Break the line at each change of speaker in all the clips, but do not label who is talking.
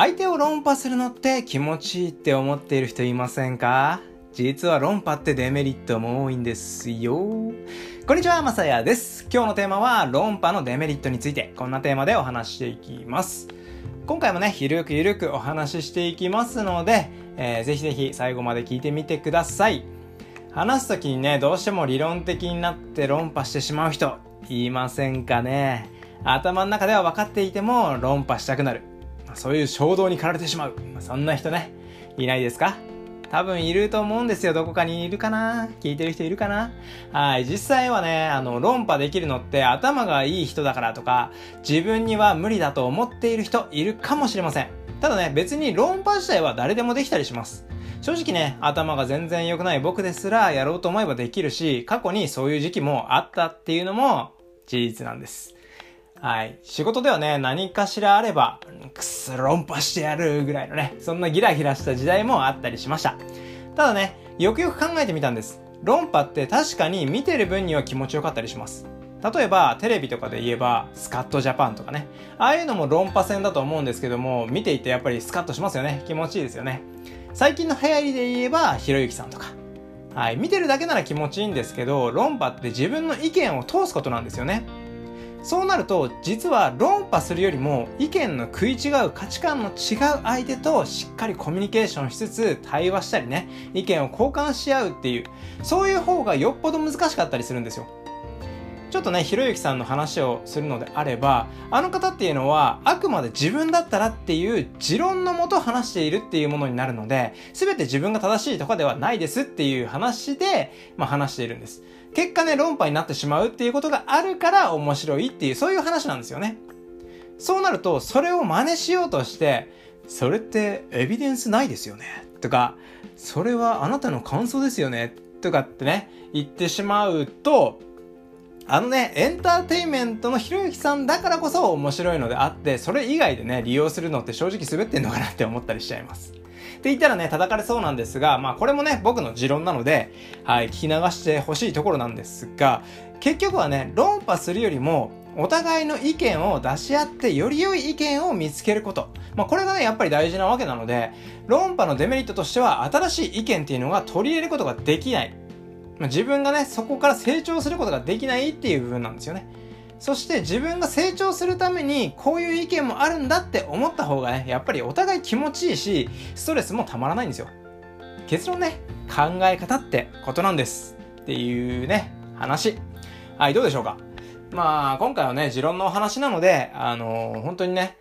相手を論破するのって気持ちいいって思っている人いませんか？実は論破ってデメリットも多いんですよ。こんにちは、まさやです。今日のテーマは論破のデメリットについて、こんなテーマでお話していきます。今回もね、ゆるくゆるくお話ししていきますので、えー、ぜひぜひ最後まで聞いてみてください。話すときにね、どうしても理論的になって論破してしまう人、いませんかね？頭の中では分かっていても論破したくなる。そういう衝動に駆られてしまう。そんな人ね、いないですか？多分いると思うんですよ。どこかにいるかな？聞いてる人いるかな？はい。実際はね、あの、論破できるのって頭がいい人だからとか、自分には無理だと思っている人いるかもしれません。ただね、別に論破自体は誰でもできたりします。正直ね、頭が全然良くない僕ですらやろうと思えばできるし、過去にそういう時期もあったっていうのも事実なんです。はい。仕事ではね、何かしらあれば、くす論破してやるぐらいのね、そんなギラギラした時代もあったりしました。ただね、よくよく考えてみたんです。論破って確かに見てる分には気持ちよかったりします。例えば、テレビとかで言えば、スカットジャパンとかね。ああいうのも論破戦だと思うんですけども、見ていてやっぱりスカッとしますよね。気持ちいいですよね。最近の流行りで言えば、ひろゆきさんとか。はい。見てるだけなら気持ちいいんですけど、論破って自分の意見を通すことなんですよね。そうなると実は論破するよりも意見の食い違う価値観の違う相手としっかりコミュニケーションしつつ対話したりね意見を交換し合うっていうそういう方がよっぽど難しかったりするんですよ。ちょっとねひろゆきさんの話をするのであればあの方っていうのはあくまで自分だったらっていう持論のもと話しているっていうものになるので全て自分が正しいとかではないですっていう話で、まあ、話しているんです結果ね、論破になってしまうっていうことがあるから面白いっていう、そういう話なんですよね。そうなると、それを真似しようとして、それってエビデンスないですよね。とか、それはあなたの感想ですよね。とかってね、言ってしまうと、あのね、エンターテインメントのひろゆきさんだからこそ面白いのであって、それ以外でね、利用するのって正直滑ってんのかなって思ったりしちゃいます。って言ったらね、叩かれそうなんですが、まあこれもね、僕の持論なので、はい、聞き流してほしいところなんですが、結局はね、論破するよりも、お互いの意見を出し合ってより良い意見を見つけること。まあこれがね、やっぱり大事なわけなので、論破のデメリットとしては新しい意見っていうのが取り入れることができない。まあ、自分がね、そこから成長することができないっていう部分なんですよね。そして自分が成長するためにこういう意見もあるんだって思った方がね、やっぱりお互い気持ちいいし、ストレスもたまらないんですよ。結論ね、考え方ってことなんです。っていうね、話。はい、どうでしょうかまあ、今回はね、持論のお話なので、あのー、本当にね、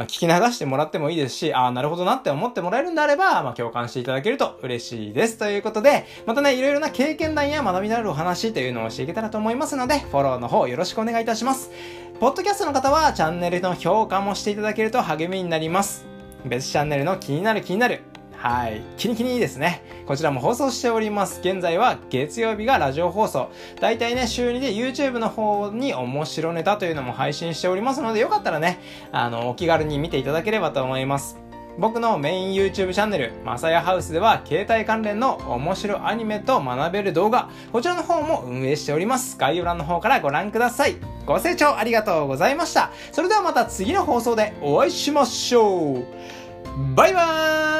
聞き流してもらってもいいですし、ああ、なるほどなって思ってもらえるんであれば、まあ、共感していただけると嬉しいです。ということで、またね、いろいろな経験談や学びのあるお話というのをしていけたらと思いますので、フォローの方よろしくお願いいたします。ポッドキャストの方は、チャンネルの評価もしていただけると励みになります。別チャンネルの気になる気になるはい。キニキニですね。こちらも放送しております。現在は月曜日がラジオ放送。だいたいね、週2で YouTube の方に面白ネタというのも配信しておりますので、よかったらね、あの、お気軽に見ていただければと思います。僕のメイン YouTube チャンネル、まさやハウスでは、携帯関連の面白アニメと学べる動画、こちらの方も運営しております。概要欄の方からご覧ください。ご清聴ありがとうございました。それではまた次の放送でお会いしましょう。バイバーイ